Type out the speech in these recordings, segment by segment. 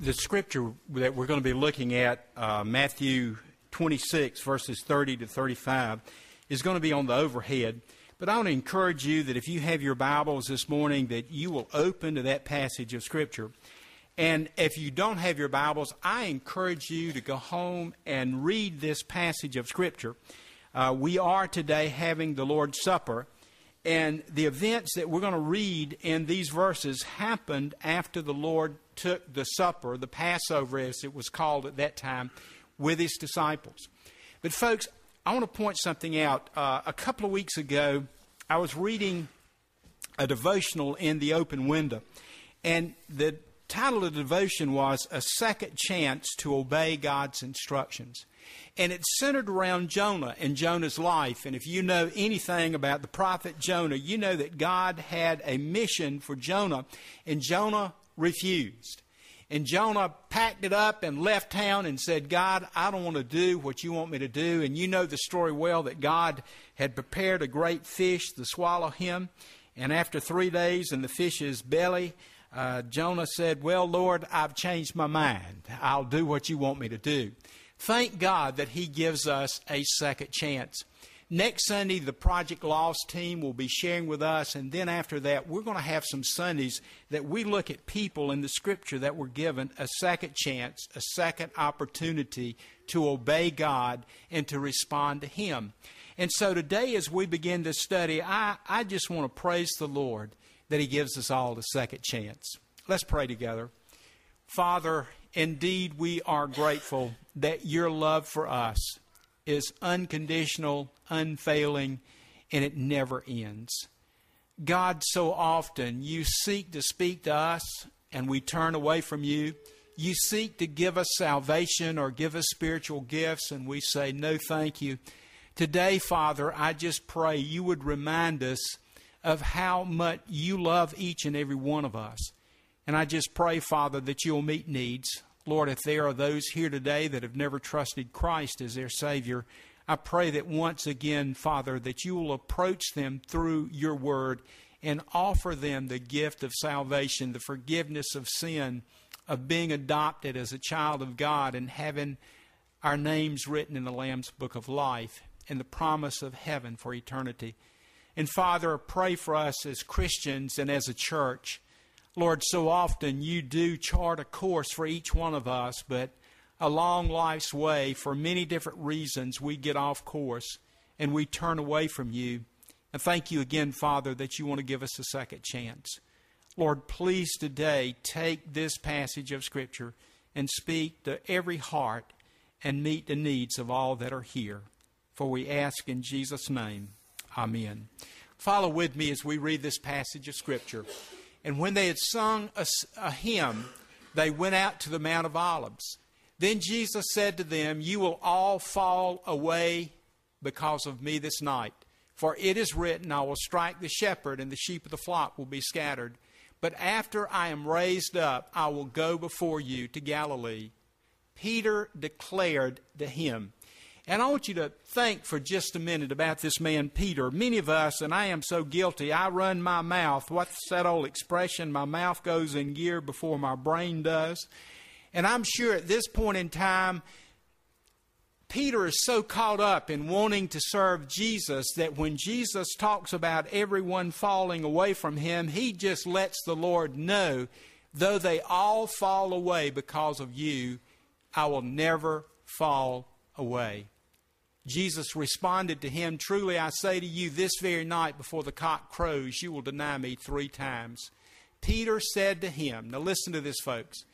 the scripture that we're going to be looking at, uh, Matthew 26, verses 30 to 35, is going to be on the overhead. But I want to encourage you that if you have your Bibles this morning, that you will open to that passage of Scripture. And if you don't have your Bibles, I encourage you to go home and read this passage of Scripture. Uh, we are today having the Lord's Supper, and the events that we're going to read in these verses happened after the Lord took the supper, the Passover as it was called at that time, with his disciples. But, folks, I want to point something out. Uh, a couple of weeks ago, I was reading a devotional in the open window, and the title of the devotion was A Second Chance to Obey God's Instructions. And it centered around Jonah and Jonah's life. And if you know anything about the prophet Jonah, you know that God had a mission for Jonah, and Jonah refused. And Jonah packed it up and left town and said, God, I don't want to do what you want me to do. And you know the story well that God had prepared a great fish to swallow him. And after three days in the fish's belly, uh, Jonah said, Well, Lord, I've changed my mind. I'll do what you want me to do. Thank God that He gives us a second chance. Next Sunday, the Project Lost team will be sharing with us, and then after that, we're going to have some Sundays that we look at people in the Scripture that were given a second chance, a second opportunity to obey God and to respond to Him. And so today, as we begin to study, I, I just want to praise the Lord that He gives us all a second chance. Let's pray together. Father, indeed, we are grateful that your love for us is unconditional, unfailing, and it never ends. God, so often you seek to speak to us and we turn away from you. You seek to give us salvation or give us spiritual gifts and we say, no, thank you. Today, Father, I just pray you would remind us of how much you love each and every one of us. And I just pray, Father, that you'll meet needs. Lord, if there are those here today that have never trusted Christ as their Savior, I pray that once again, Father, that you will approach them through your word and offer them the gift of salvation, the forgiveness of sin, of being adopted as a child of God and having our names written in the Lamb's book of life and the promise of heaven for eternity. And Father, pray for us as Christians and as a church Lord, so often you do chart a course for each one of us, but along life's way, for many different reasons, we get off course and we turn away from you. And thank you again, Father, that you want to give us a second chance. Lord, please today take this passage of Scripture and speak to every heart and meet the needs of all that are here. For we ask in Jesus' name. Amen. Follow with me as we read this passage of Scripture. And when they had sung a, a, hymn, they went out to the Mount of Olives. Then Jesus said to them, You will all fall away because of me this night. For it is written, I will strike the shepherd, and the sheep of the flock will be scattered. But after I am raised up, I will go before you to Galilee. Peter declared to him, and I want you to think for just a minute about this man, Peter. Many of us, and I am so guilty, I run my mouth. What's that old expression? My mouth goes in gear before my brain does. And I'm sure at this point in time, Peter is so caught up in wanting to serve Jesus that when Jesus talks about everyone falling away from him, he just lets the Lord know, though they all fall away because of you, I will never fall away. Jesus responded to him, Truly I say to you, this very night before the cock crows, you will deny me three times. Peter said to him, Now listen to this, folks.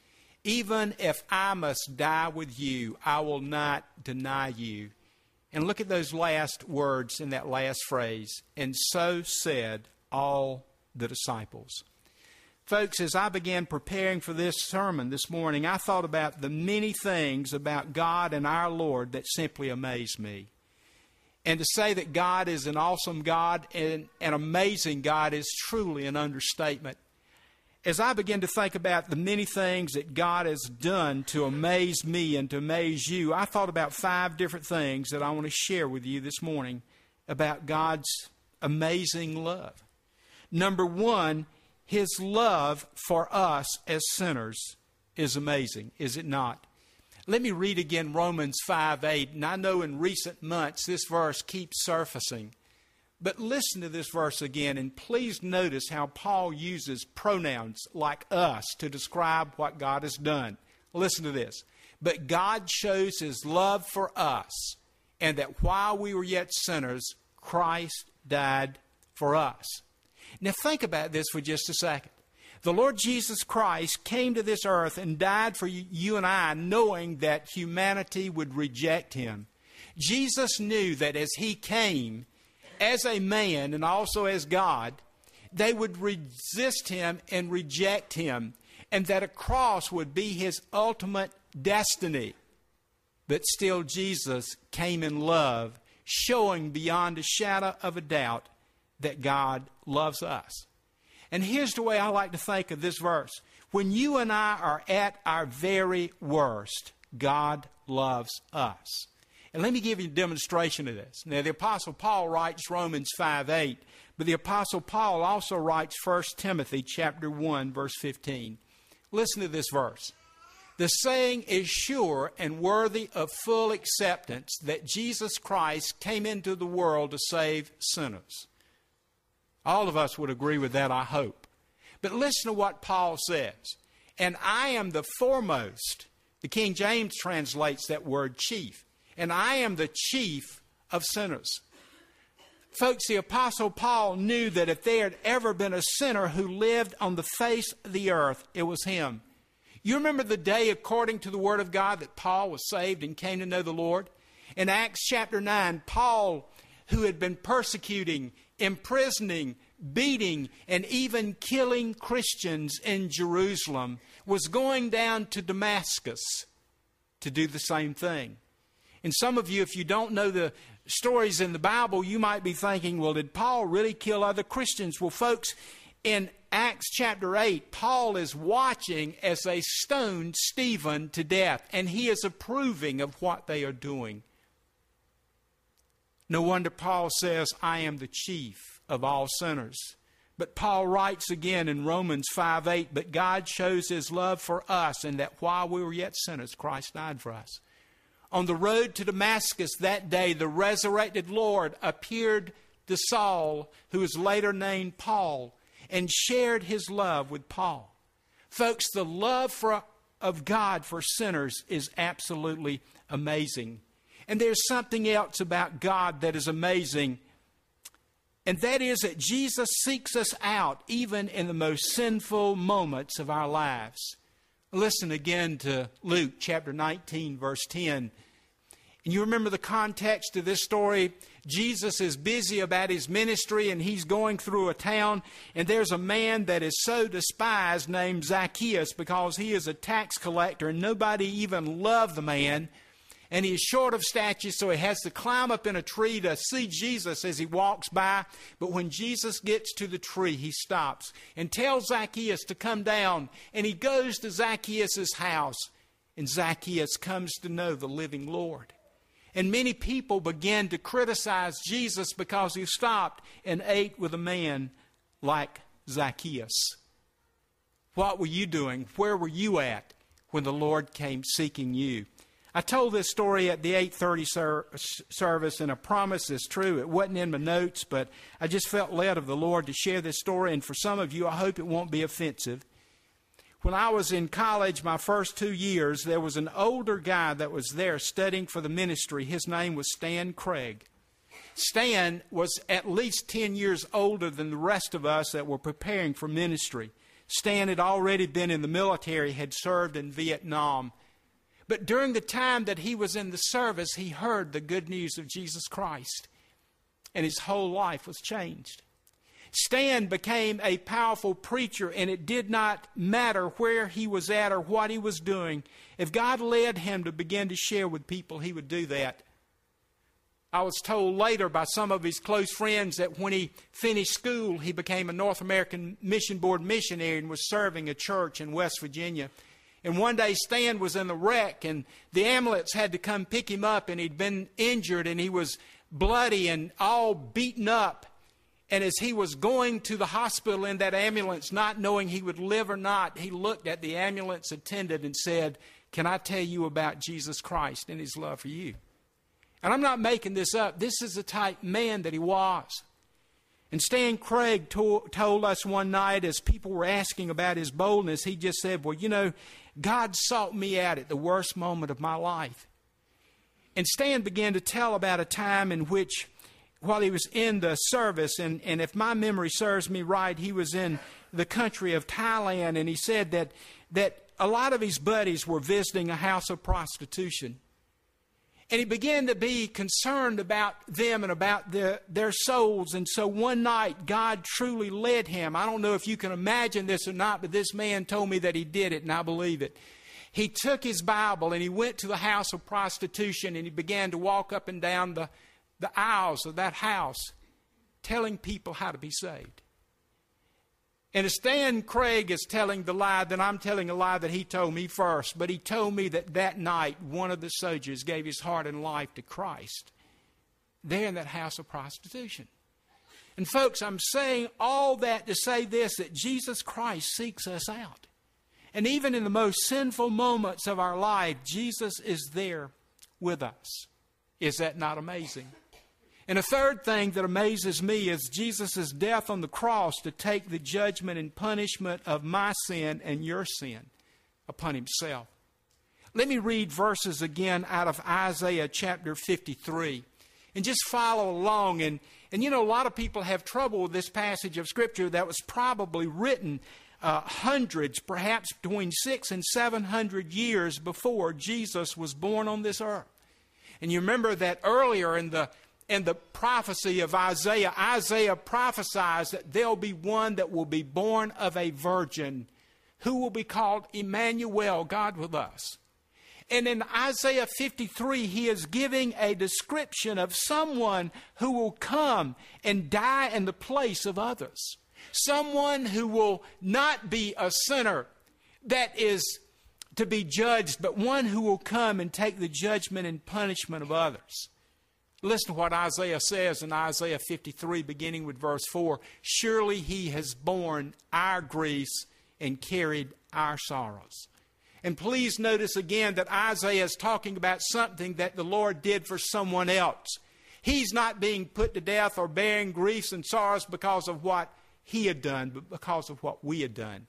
Even if I must die with you, I will not deny you. And look at those last words in that last phrase. And so said all the disciples. Folks, as I began preparing for this sermon this morning, I thought about the many things about God and our Lord that simply amaze me. And to say that God is an awesome God and an amazing God is truly an understatement. As I begin to think about the many things that God has done to amaze me and to amaze you, I thought about five different things that I want to share with you this morning about God's amazing love. Number one, his love for us as sinners. is amazing, is it not? Let me read again Romans 5 8. And I know in recent months this verse keeps surfacing. But listen to this verse again, and please notice how Paul uses pronouns like us to describe what God has done. Listen to this. But God shows his love for us, and that while we were yet sinners, Christ died for us. Now, think about this for just a second. The Lord Jesus Christ came to this earth and died for you and I, knowing that humanity would reject him. Jesus knew that as he came as a man and also as God, they would resist him and reject him, and that a cross would be his ultimate destiny. But still, Jesus came in love, showing beyond a shadow of a doubt that God loves us. And here's the way I like to think of this verse when you and I are at our very worst, God loves us. And let me give you a demonstration of this. Now, the Apostle Paul writes Romans 5 8, but the Apostle Paul also writes 1 Timothy chapter 1, verse 15. Listen to this verse. The saying is sure and worthy of full acceptance that Jesus Christ came into the world to save sinners. All of us would agree with that, I hope. But listen to what Paul says. And I am the foremost. The King James translates that word chief. And I am the chief of sinners. Folks, the Apostle Paul knew that if there had ever been a sinner who lived on the face of the earth, it was him. You remember the day, according to the Word of God, that Paul was saved and came to know the Lord? In Acts chapter 9, Paul, who had been persecuting imprisoning, beating, and even killing Christians in Jerusalem, was going down to Damascus to do the same thing. And some of you, if you don't know the stories in the Bible, you might be thinking, well, did Paul really kill other Christians? Well, folks, in Acts chapter 8, Paul is watching as they stone Stephen to death, and he is approving of what they are doing. No wonder Paul says, I am the chief of all sinners. But Paul writes again in Romans 5 8, but God shows his love for us, and that while we were yet sinners, Christ died for us. On the road to Damascus that day, the resurrected Lord appeared to Saul, who was later named Paul, and shared his love with Paul. Folks, the love for, of God for sinners is absolutely amazing. And there's something else about God that is amazing, and that is that Jesus seeks us out even in the most sinful moments of our lives. Listen again to Luke chapter 19, verse 10. And you remember the context of this story. Jesus is busy about his ministry and he's going through a town, and there's a man that is so despised named Zacchaeus because he is a tax collector, and nobody even loved the man and he is short of stature, so he has to climb up in a tree to see Jesus as he walks by. But when Jesus gets to the tree, he stops and tells Zacchaeus to come down, and he goes to Zacchaeus' house, and Zacchaeus comes to know the living Lord. And many people began to criticize Jesus because he stopped and ate with a man like Zacchaeus. What were you doing? Where were you at when the Lord came seeking you? I told this story at the 8:30 ser- service, and I promise it's true. It wasn't in my notes, but I just felt led of the Lord to share this story. And for some of you, I hope it won't be offensive. When I was in college, my first two years, there was an older guy that was there studying for the ministry. His name was Stan Craig. Stan was at least 10 years older than the rest of us that were preparing for ministry. Stan had already been in the military, had served in Vietnam but during the time that he was in the service, he heard the good news of Jesus Christ, and his whole life was changed. Stan became a powerful preacher, and it did not matter where he was at or what he was doing. If God led him to begin to share with people, he would do that. I was told later by some of his close friends that when he finished school, he became a North American Mission Board missionary and was serving a church in West Virginia. And one day Stan was in the wreck, and the ambulance had to come pick him up, and he'd been injured, and he was bloody and all beaten up. And as he was going to the hospital in that ambulance, not knowing he would live or not, he looked at the ambulance attendant and said, Can I tell you about Jesus Christ and his love for you? And I'm not making this up. This is the type man that he was. And Stan Craig to- told us one night as people were asking about his boldness, he just said, Well, you know, God sought me out at the worst moment of my life. And Stan began to tell about a time in which while he was in the service, and, and if my memory serves me right, he was in the country of Thailand, and he said that, that a lot of his buddies were visiting a house of prostitution. And he began to be concerned about them and about the, their souls. And so one night, God truly led him. I don't know if you can imagine this or not, but this man told me that he did it, and I believe it. He took his Bible and he went to the house of prostitution and he began to walk up and down the, the aisles of that house telling people how to be saved. And if Stan Craig is telling the lie, then I'm telling a lie that he told me first. But he told me that that night one of the soldiers gave his heart and life to Christ there in that house of prostitution. And folks, I'm saying all that to say this that Jesus Christ seeks us out. And even in the most sinful moments of our life, Jesus is there with us. Is that not amazing? And a third thing that amazes me is Jesus' death on the cross to take the judgment and punishment of my sin and your sin upon himself. Let me read verses again out of Isaiah chapter 53 and just follow along. And, and you know, a lot of people have trouble with this passage of Scripture that was probably written uh, hundreds, perhaps between six and seven hundred years before Jesus was born on this earth. And you remember that earlier in the in the prophecy of Isaiah, Isaiah prophesies that there'll be one that will be born of a virgin who will be called Emmanuel, God with us. And in Isaiah 53, he is giving a description of someone who will come and die in the place of others. Someone who will not be a sinner that is to be judged, but one who will come and take the judgment and punishment of others. Listen to what Isaiah says in Isaiah 53, beginning with verse 4 Surely he has borne our griefs and carried our sorrows. And please notice again that Isaiah is talking about something that the Lord did for someone else. He's not being put to death or bearing griefs and sorrows because of what he had done, but because of what we had done.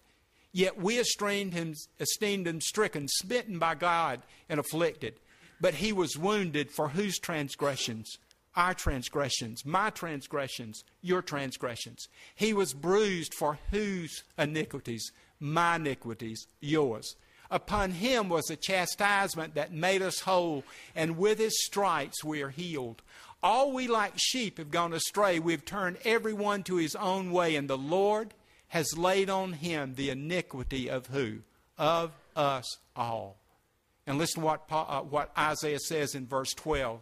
Yet we esteemed him, esteemed him stricken, smitten by God, and afflicted. But he was wounded for whose transgressions? Our transgressions, my transgressions, your transgressions. He was bruised for whose iniquities? My iniquities, yours. Upon him was a chastisement that made us whole, and with his stripes we are healed. All we like sheep have gone astray. We've turned everyone to his own way, and the Lord has laid on him the iniquity of who? Of us all. And listen to what, uh, what Isaiah says in verse 12.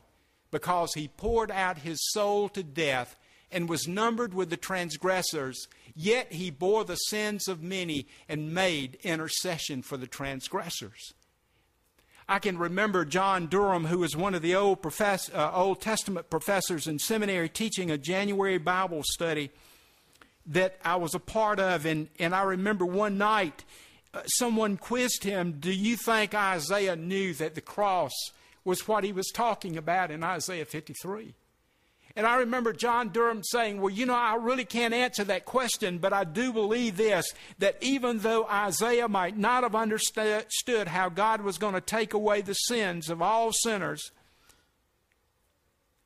Because he poured out his soul to death and was numbered with the transgressors, yet he bore the sins of many and made intercession for the transgressors. I can remember John Durham, who was one of the old, profess, uh, old Testament professors in seminary, teaching a January Bible study that I was a part of. And, and I remember one night Uh, someone quizzed him, Do you think Isaiah knew that the cross was what he was talking about in Isaiah 53? And I remember John Durham saying, Well, you know, I really can't answer that question, but I do believe this that even though Isaiah might not have understood how God was going to take away the sins of all sinners,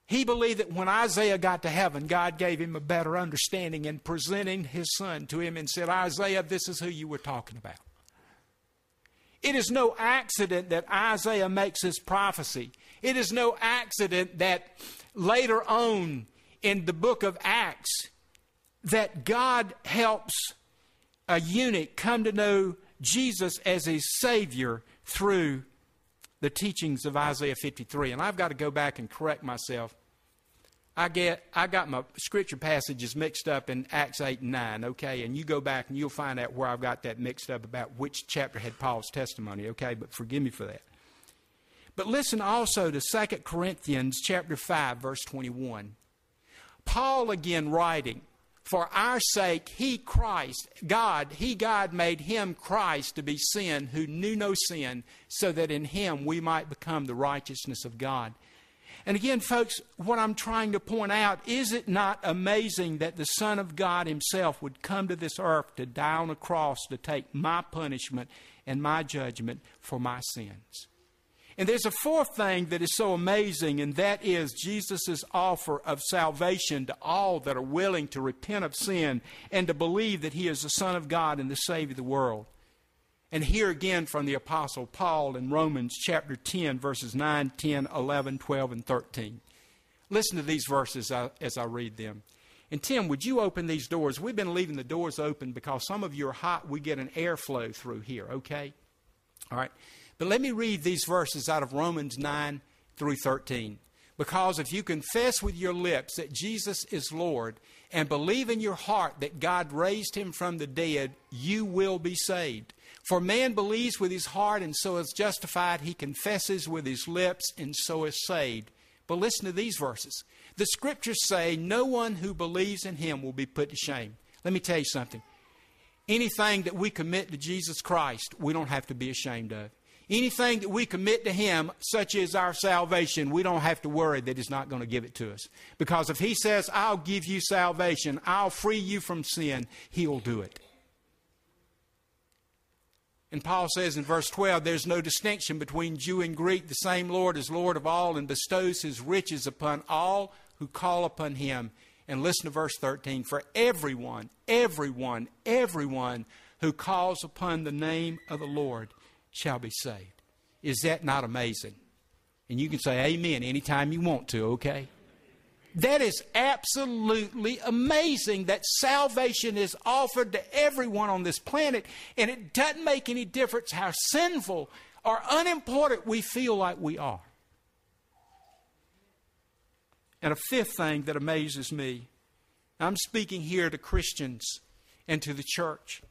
he believed that when Isaiah got to heaven, God gave him a better understanding in presenting his son to him and said, Isaiah, this is who you were talking about. It is no accident that Isaiah makes this prophecy. It is no accident that later on in the book of Acts that God helps a eunuch come to know Jesus as his Savior through the teachings of Isaiah 53. And I've got to go back and correct myself. I get I got my scripture passages mixed up in Acts 8 and 9, okay? And you go back and you'll find out where I've got that mixed up about which chapter had Paul's testimony, okay? But forgive me for that. But listen also to 2 Corinthians chapter 5 verse 21. Paul again writing, For our sake, he, Christ, God, he, God, made him, Christ, to be sin who knew no sin, so that in him we might become the righteousness of God. And again, folks, what I'm trying to point out is it not amazing that the Son of God Himself would come to this earth to die on a cross to take my punishment and my judgment for my sins? And there's a fourth thing that is so amazing, and that is Jesus' offer of salvation to all that are willing to repent of sin and to believe that He is the Son of God and the Savior of the world. And here again from the Apostle Paul in Romans chapter 10, verses 9, 10, 11, 12, and 13. Listen to these verses as I read them. And Tim, would you open these doors? We've been leaving the doors open because some of you are hot. We get an airflow through here, okay? All right. But let me read these verses out of Romans 9 through 13. Because if you confess with your lips that Jesus is Lord and believe in your heart that God raised him from the dead, you will be saved. For man believes with his heart and so is justified. He confesses with his lips and so is saved. But listen to these verses. The scriptures say, No one who believes in him will be put to shame. Let me tell you something. Anything that we commit to Jesus Christ, we don't have to be ashamed of. Anything that we commit to Him, such as our salvation, we don't have to worry that He's not going to give it to us. Because if He says, I'll give you salvation, I'll free you from sin, He'll do it. And Paul says in verse 12, there's no distinction between Jew and Greek. The same Lord is Lord of all and bestows his riches upon all who call upon him. And listen to verse 13 For everyone, everyone, everyone who calls upon the name of the Lord shall be saved. Is that not amazing? And you can say amen anytime you want to, okay? That is absolutely amazing that salvation is offered to everyone on this planet, and it doesn't make any difference how sinful or unimportant we feel like we are. And a fifth thing that amazes me I'm speaking here to Christians and to the church.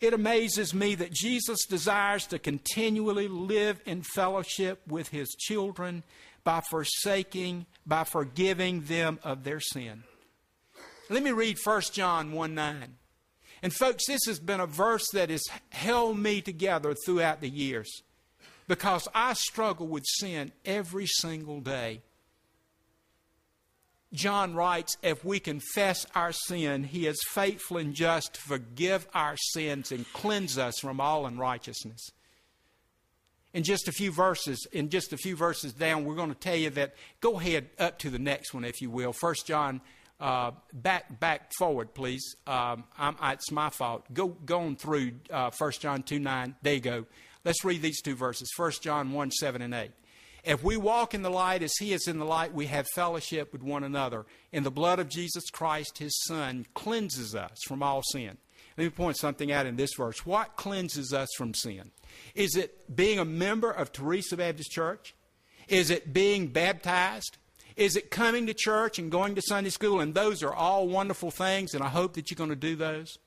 It amazes me that Jesus desires to continually live in fellowship with his children by forsaking, by forgiving them of their sin. Let me read 1 John 1 9. And, folks, this has been a verse that has held me together throughout the years because I struggle with sin every single day. John writes, if we confess our sin, he is faithful and just to forgive our sins and cleanse us from all unrighteousness. In just a few verses, in just a few verses down, we're going to tell you that. Go ahead up to the next one, if you will. First John, uh, back back forward, please. Um, it's my fault. Go go on through uh, First John two nine. There you go. Let's read these two verses. First John one seven and eight. If we walk in the light as He is in the light, we have fellowship with one another. And the blood of Jesus Christ, His Son, cleanses us from all sin. Let me point something out in this verse. What cleanses us from sin? Is it being a member of Teresa Baptist Church? Is it being baptized? Is it coming to church and going to Sunday school? And those are all wonderful things, and I hope that you're going to do those.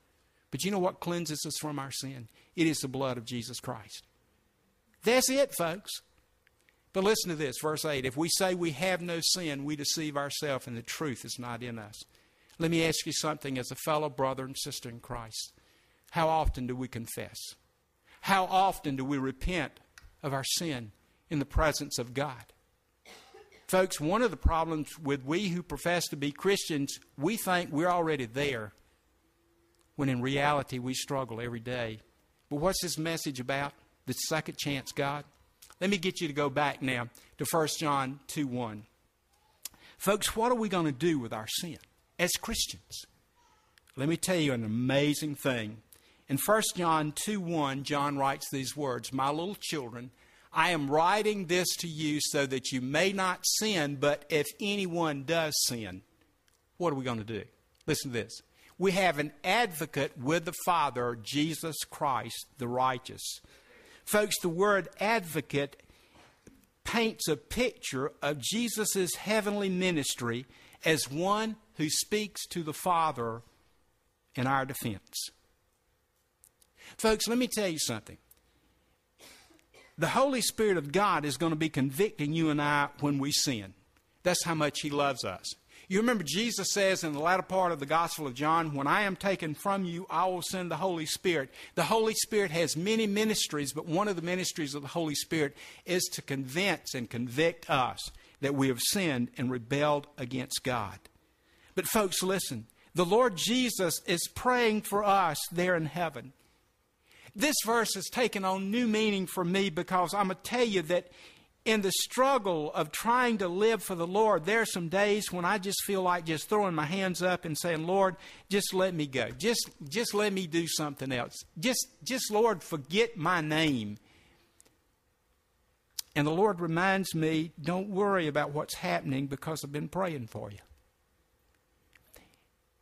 But you know what cleanses us from our sin? It is the blood of Jesus Christ. That's it, folks. But listen to this, verse 8. If we say we have no sin, we deceive ourselves and the truth is not in us. Let me ask you something as a fellow brother and sister in Christ. How often do we confess? How often do we repent of our sin in the presence of God? Folks, one of the problems with we who profess to be Christians, we think we're already there, when in reality we struggle every day. But what's this message about? The second chance God? Let me get you to go back now to 1 John 2 1. Folks, what are we going to do with our sin as Christians? Let me tell you an amazing thing. In 1 John 2 1, John writes these words My little children, I am writing this to you so that you may not sin, but if anyone does sin, what are we going to do? Listen to this. We have an advocate with the Father, Jesus Christ, the righteous. Folks, the word advocate paints a picture of Jesus' heavenly ministry as one who speaks to the Father in our defense. Folks, let me tell you something. The Holy Spirit of God is going to be convicting you and I when we sin. That's how much He loves us. You remember Jesus says in the latter part of the Gospel of John, When I am taken from you, I will send the Holy Spirit. The Holy Spirit has many ministries, but one of the ministries of the Holy Spirit is to convince and convict us that we have sinned and rebelled against God. But, folks, listen. The Lord Jesus is praying for us there in heaven. This verse has taken on new meaning for me because I'm going to tell you that in the struggle of trying to live for the Lord, there are some days when I just feel like just throwing my hands up and saying, Lord, just let me go. Just, just let me do something else. Just, just, Lord, forget my name. And the Lord reminds me, don't worry about what's happening because I've been praying for you.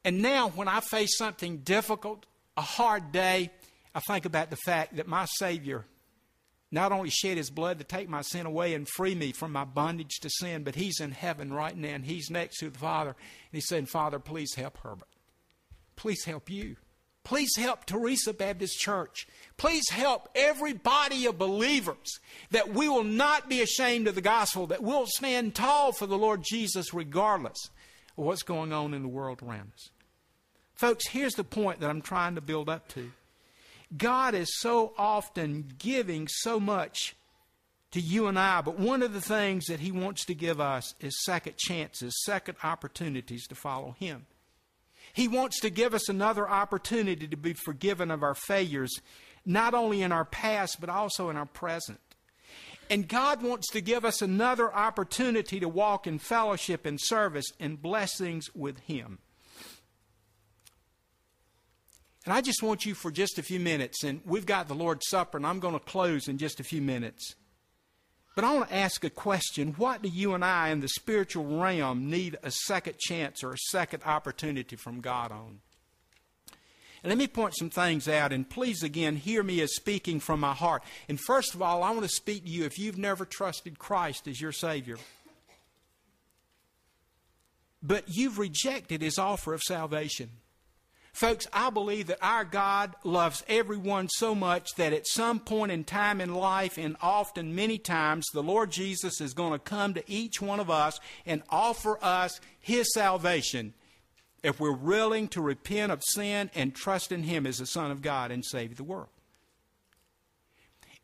And now, when I face something difficult, a hard day, I think about the fact that my Savior not only shed his blood to take my sin away and free me from my bondage to sin, but he's in heaven right now and he's next to the Father. And he's saying, Father, please help Herbert. Please help you. Please help Teresa Baptist Church. Please help every body of believers that we will not be ashamed of the gospel, that we'll stand tall for the Lord Jesus regardless of what's going on in the world around us. Folks, here's the point that I'm trying to build up to. God is so often giving so much to you and I, but one of the things that He wants to give us is second chances, second opportunities to follow Him. He wants to give us another opportunity to be forgiven of our failures, not only in our past, but also in our present. And God wants to give us another opportunity to walk in fellowship and service and blessings with Him. And I just want you for just a few minutes, and we've got the Lord's Supper, and I'm going to close in just a few minutes. But I want to ask a question. What do you and I in the spiritual realm need a second chance or a second opportunity from God on? And let me point some things out, and please again hear me as speaking from my heart. And first of all, I want to speak to you if you've never trusted Christ as your Savior. But you've rejected His offer of salvation. Folks, I believe that our God loves everyone so much that at some point in time in life, and often many times, the Lord Jesus is going to come to each one of us and offer us His salvation if we're willing to repent of sin and trust in Him as the Son of God and save the world.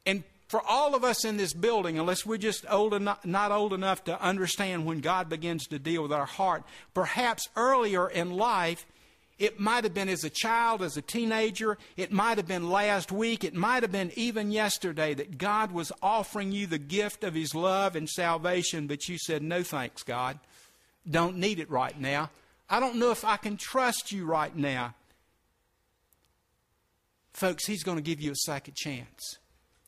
And for all of us in this building, unless we're just old enough, not old enough to understand when God begins to deal with our heart, perhaps earlier in life, it might have been as a child, as a teenager. It might have been last week. It might have been even yesterday that God was offering you the gift of His love and salvation, but you said, No thanks, God. Don't need it right now. I don't know if I can trust you right now. Folks, He's going to give you a second chance.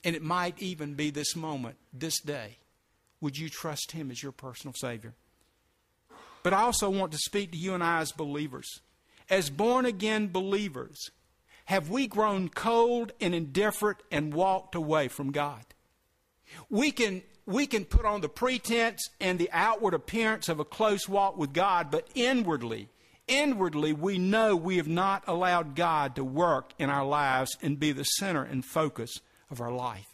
And it might even be this moment, this day. Would you trust Him as your personal Savior? But I also want to speak to you and I as believers as born again believers, have we grown cold and indifferent and walked away from God? We can, we can put on the pretense and the outward appearance of a close walk with God, but inwardly, inwardly, we know we have not allowed God to work in our lives and be the center and focus of our life.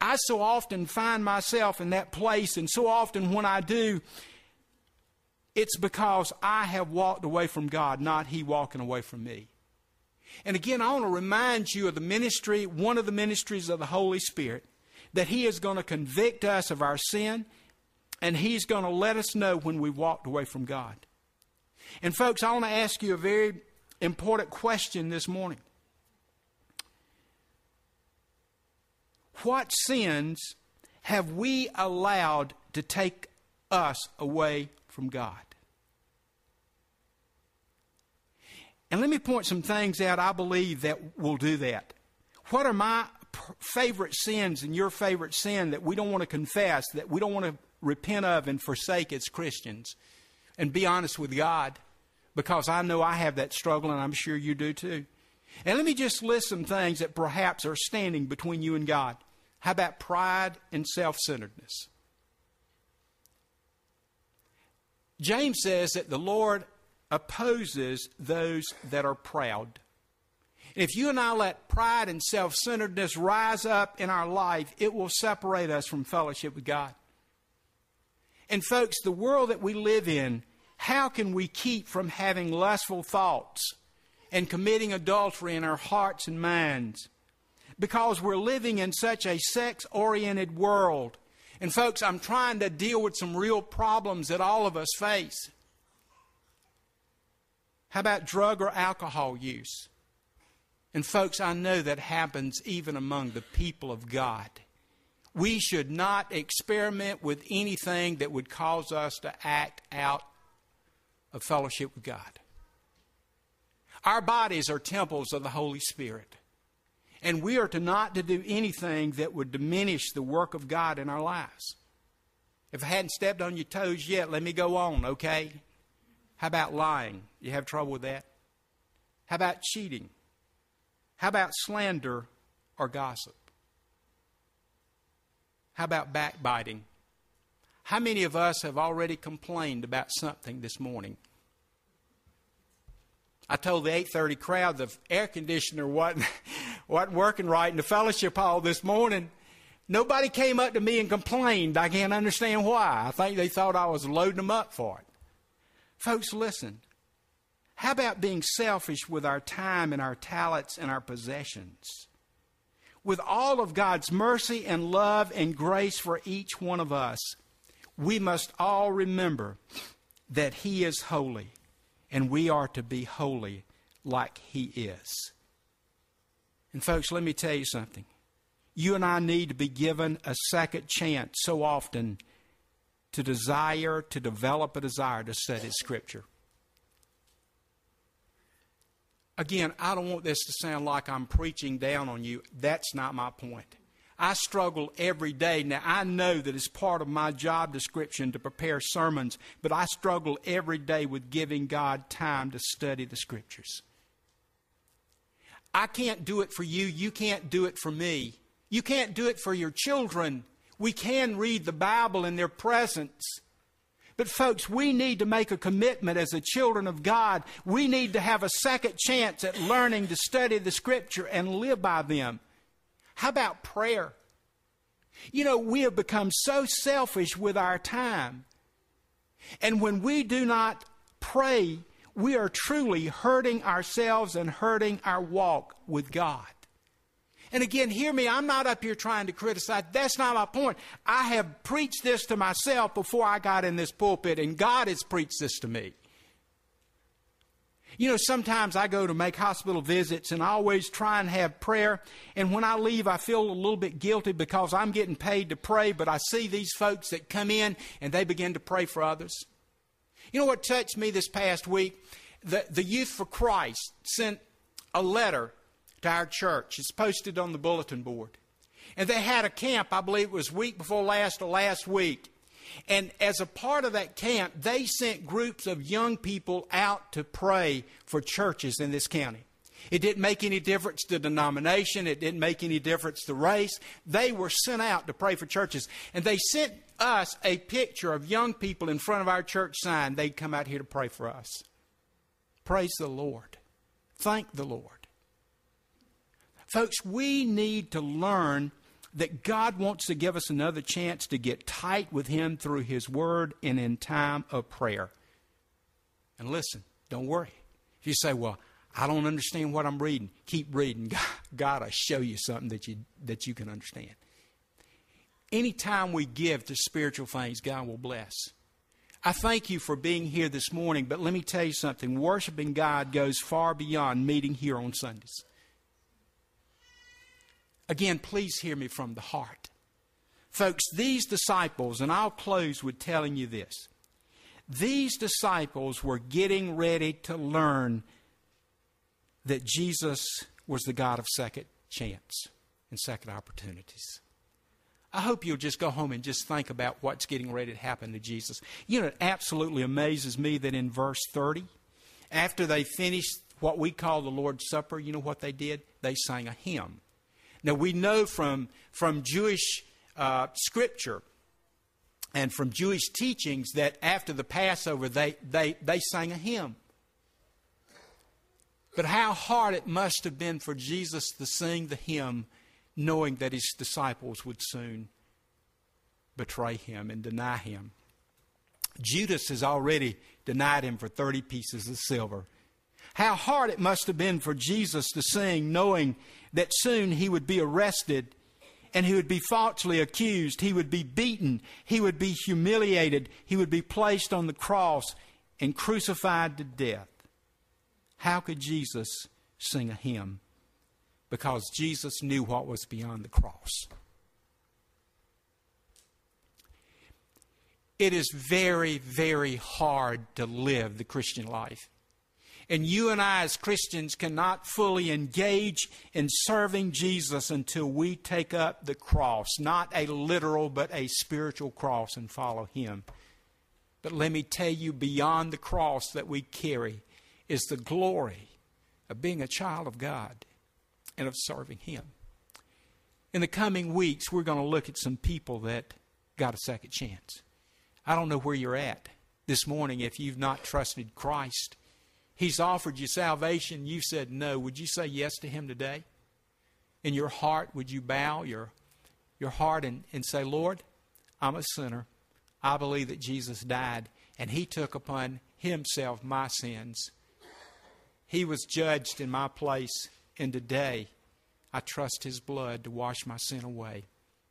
I so often find myself in that place, and so often when I do, it's because I have walked away from God, not He walking away from me. And again, I want to remind you of the ministry, one of the ministries of the Holy Spirit, that He is going to convict us of our sin, and He's going to let us know when we've walked away from God. And, folks, I want to ask you a very important question this morning. What sins have we allowed to take us away from God? And let me point some things out I believe that will do that. What are my favorite sins and your favorite sin that we don't want to confess, that we don't want to repent of and forsake as Christians? And be honest with God, because I know I have that struggle and I'm sure you do too. And let me just list some things that perhaps are standing between you and God. How about pride and self centeredness? James says that the Lord opposes those that are proud. And if you and I let pride and self centeredness rise up in our life, it will separate us from fellowship with God. And, folks, the world that we live in How can we keep from having lustful thoughts and committing adultery in our hearts and minds? Because we're living in such a sex oriented world. And, folks, I'm trying to deal with some real problems that all of us face. How about drug or alcohol use? And, folks, I know that happens even among the people of God. We should not experiment with anything that would cause us to act out of fellowship with God. Our bodies are temples of the Holy Spirit. And we are to not to do anything that would diminish the work of God in our lives. If I hadn't stepped on your toes yet, let me go on, okay? How about lying? You have trouble with that? How about cheating? How about slander or gossip? How about backbiting? How many of us have already complained about something this morning? I told the 8:30 crowd the air conditioner wasn't, wasn't working right in the fellowship hall this morning. Nobody came up to me and complained. I can't understand why. I think they thought I was loading them up for it. Folks, listen. How about being selfish with our time and our talents and our possessions? With all of God's mercy and love and grace for each one of us, we must all remember that He is holy and we are to be holy like He is. And, folks, let me tell you something. You and I need to be given a second chance so often to desire, to develop a desire to study Scripture. Again, I don't want this to sound like I'm preaching down on you. That's not my point. I struggle every day. Now, I know that it's part of my job description to prepare sermons, but I struggle every day with giving God time to study the Scriptures. I can't do it for you. You can't do it for me. You can't do it for your children. We can read the Bible in their presence. But, folks, we need to make a commitment as the children of God. We need to have a second chance at learning to study the Scripture and live by them. How about prayer? You know, we have become so selfish with our time. And when we do not pray, we are truly hurting ourselves and hurting our walk with God. And again, hear me, I'm not up here trying to criticize. That's not my point. I have preached this to myself before I got in this pulpit, and God has preached this to me. You know, sometimes I go to make hospital visits and I always try and have prayer. And when I leave, I feel a little bit guilty because I'm getting paid to pray, but I see these folks that come in and they begin to pray for others. You know what touched me this past week? The, the Youth for Christ sent a letter to our church. It's posted on the bulletin board. And they had a camp, I believe it was week before last or last week. And as a part of that camp, they sent groups of young people out to pray for churches in this county. It didn't make any difference to denomination. It didn't make any difference to race. They were sent out to pray for churches. And they sent us a picture of young people in front of our church sign. They'd come out here to pray for us. Praise the Lord. Thank the Lord. Folks, we need to learn that God wants to give us another chance to get tight with Him through His Word and in time of prayer. And listen, don't worry. If you say, well, I don't understand what I'm reading, keep reading. God, God will show you something that you, that you can understand. Anytime we give to spiritual things, God will bless. I thank you for being here this morning, but let me tell you something. Worshiping God goes far beyond meeting here on Sundays. Again, please hear me from the heart. Folks, these disciples, and I'll close with telling you this. These disciples were getting ready to learn that Jesus was the God of second chance and second opportunities. I hope you'll just go home and just think about what's getting ready to happen to Jesus. You know, it absolutely amazes me that in verse 30, after they finished what we call the Lord's Supper, you know what they did? They sang a hymn. Now, we know from, from Jewish uh, scripture and from Jewish teachings that after the Passover, they, they, they sang a hymn. But how hard it must have been for Jesus to sing the hymn, knowing that his disciples would soon betray him and deny him. Judas has already denied him for 30 pieces of silver. How hard it must have been for Jesus to sing, knowing that soon he would be arrested and he would be falsely accused. He would be beaten. He would be humiliated. He would be placed on the cross and crucified to death. How could Jesus sing a hymn? Because Jesus knew what was beyond the cross. It is very, very hard to live the Christian life. And you and I, as Christians, cannot fully engage in serving Jesus until we take up the cross, not a literal, but a spiritual cross, and follow Him. But let me tell you, beyond the cross that we carry is the glory of being a child of God and of serving Him. In the coming weeks, we're going to look at some people that got a second chance. I don't know where you're at this morning if you've not trusted Christ. He's offered you salvation. You said no. Would you say yes to Him today? In your heart, would you bow your, your heart and, and say, Lord, I'm a sinner. I believe that Jesus died and He took upon Himself my sins. He was judged in my place, and today I trust His blood to wash my sin away,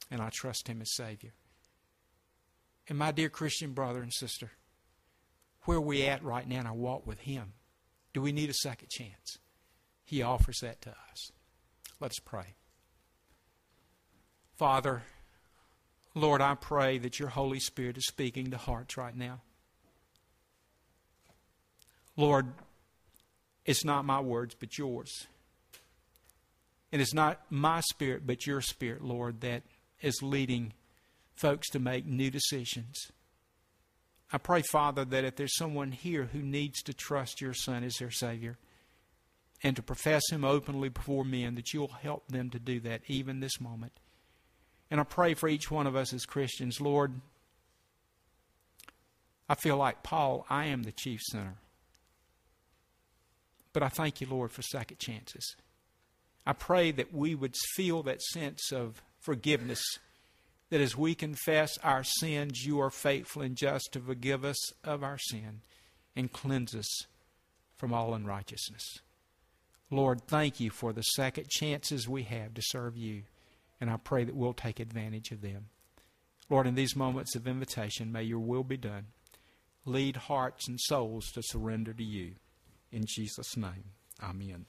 and I trust Him as Savior. And my dear Christian brother and sister, where are we at right now in our walk with Him? Do we need a second chance? He offers that to us. Let's pray. Father, Lord, I pray that your Holy Spirit is speaking to hearts right now. Lord, it's not my words, but yours. And it's not my spirit, but your spirit, Lord, that is leading folks to make new decisions. I pray, Father, that if there's someone here who needs to trust your Son as their Savior and to profess Him openly before men, that you'll help them to do that even this moment. And I pray for each one of us as Christians, Lord, I feel like Paul, I am the chief sinner. But I thank you, Lord, for second chances. I pray that we would feel that sense of forgiveness that as we confess our sins, you are faithful and just to forgive us of our sin and cleanse us from all unrighteousness. Lord, thank you for the second chances we have to serve you, and I pray that we'll take advantage of them. Lord, in these moments of invitation, may your will be done. Lead hearts and souls to surrender to you. In Jesus' name, amen.